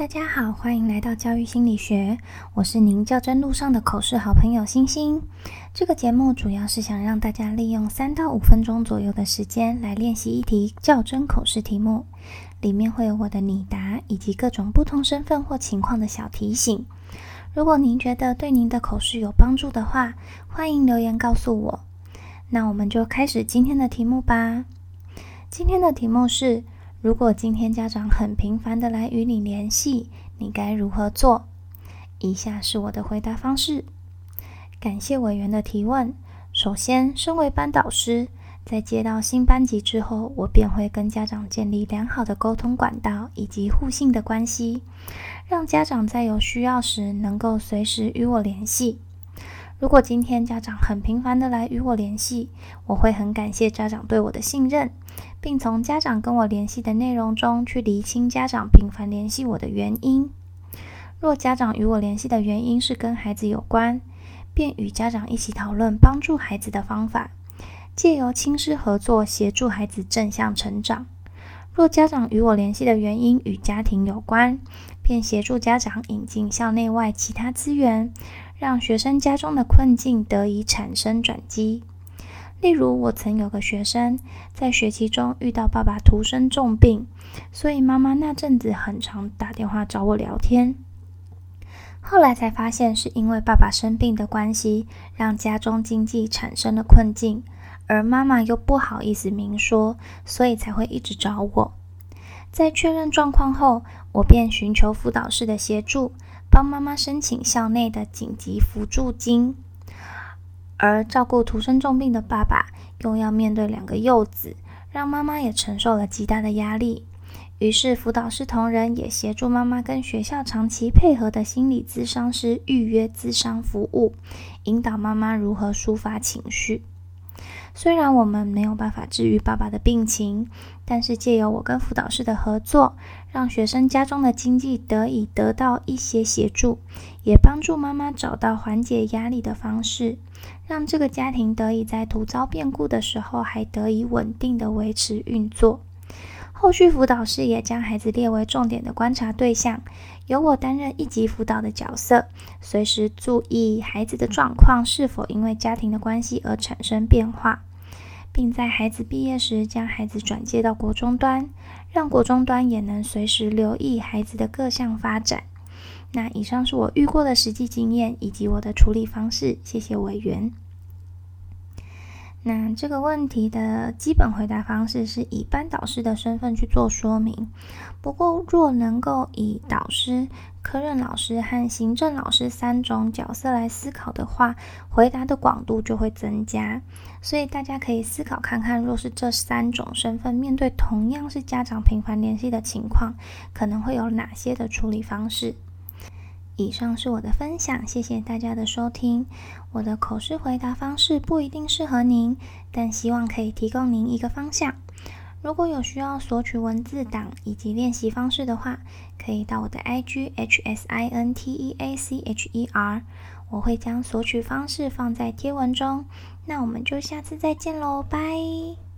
大家好，欢迎来到教育心理学，我是您较真路上的口试好朋友星星。这个节目主要是想让大家利用三到五分钟左右的时间来练习一题较真口试题目，里面会有我的拟答以及各种不同身份或情况的小提醒。如果您觉得对您的口试有帮助的话，欢迎留言告诉我。那我们就开始今天的题目吧。今天的题目是。如果今天家长很频繁的来与你联系，你该如何做？以下是我的回答方式。感谢委员的提问。首先，身为班导师，在接到新班级之后，我便会跟家长建立良好的沟通管道以及互信的关系，让家长在有需要时能够随时与我联系。如果今天家长很频繁的来与我联系，我会很感谢家长对我的信任。并从家长跟我联系的内容中去厘清家长频繁联系我的原因。若家长与我联系的原因是跟孩子有关，便与家长一起讨论帮助孩子的方法，借由亲师合作协助孩子正向成长。若家长与我联系的原因与家庭有关，便协助家长引进校内外其他资源，让学生家中的困境得以产生转机。例如，我曾有个学生在学期中遇到爸爸徒生重病，所以妈妈那阵子很常打电话找我聊天。后来才发现，是因为爸爸生病的关系，让家中经济产生了困境，而妈妈又不好意思明说，所以才会一直找我。在确认状况后，我便寻求辅导室的协助，帮妈妈申请校内的紧急辅助金。而照顾徒生重病的爸爸，又要面对两个幼子，让妈妈也承受了极大的压力。于是，辅导师同仁也协助妈妈跟学校长期配合的心理咨商师预约咨商服务，引导妈妈如何抒发情绪。虽然我们没有办法治愈爸爸的病情，但是借由我跟辅导师的合作，让学生家中的经济得以得到一些协助，也帮助妈妈找到缓解压力的方式。让这个家庭得以在突遭变故的时候，还得以稳定的维持运作。后续辅导师也将孩子列为重点的观察对象，由我担任一级辅导的角色，随时注意孩子的状况是否因为家庭的关系而产生变化，并在孩子毕业时将孩子转接到国中端，让国中端也能随时留意孩子的各项发展。那以上是我遇过的实际经验以及我的处理方式，谢谢委员。那这个问题的基本回答方式是以班导师的身份去做说明。不过，若能够以导师、科任老师和行政老师三种角色来思考的话，回答的广度就会增加。所以大家可以思考看看，若是这三种身份面对同样是家长频繁联系的情况，可能会有哪些的处理方式。以上是我的分享，谢谢大家的收听。我的口试回答方式不一定适合您，但希望可以提供您一个方向。如果有需要索取文字档以及练习方式的话，可以到我的 IG H S I N T E A C H E R，我会将索取方式放在贴文中。那我们就下次再见喽，拜。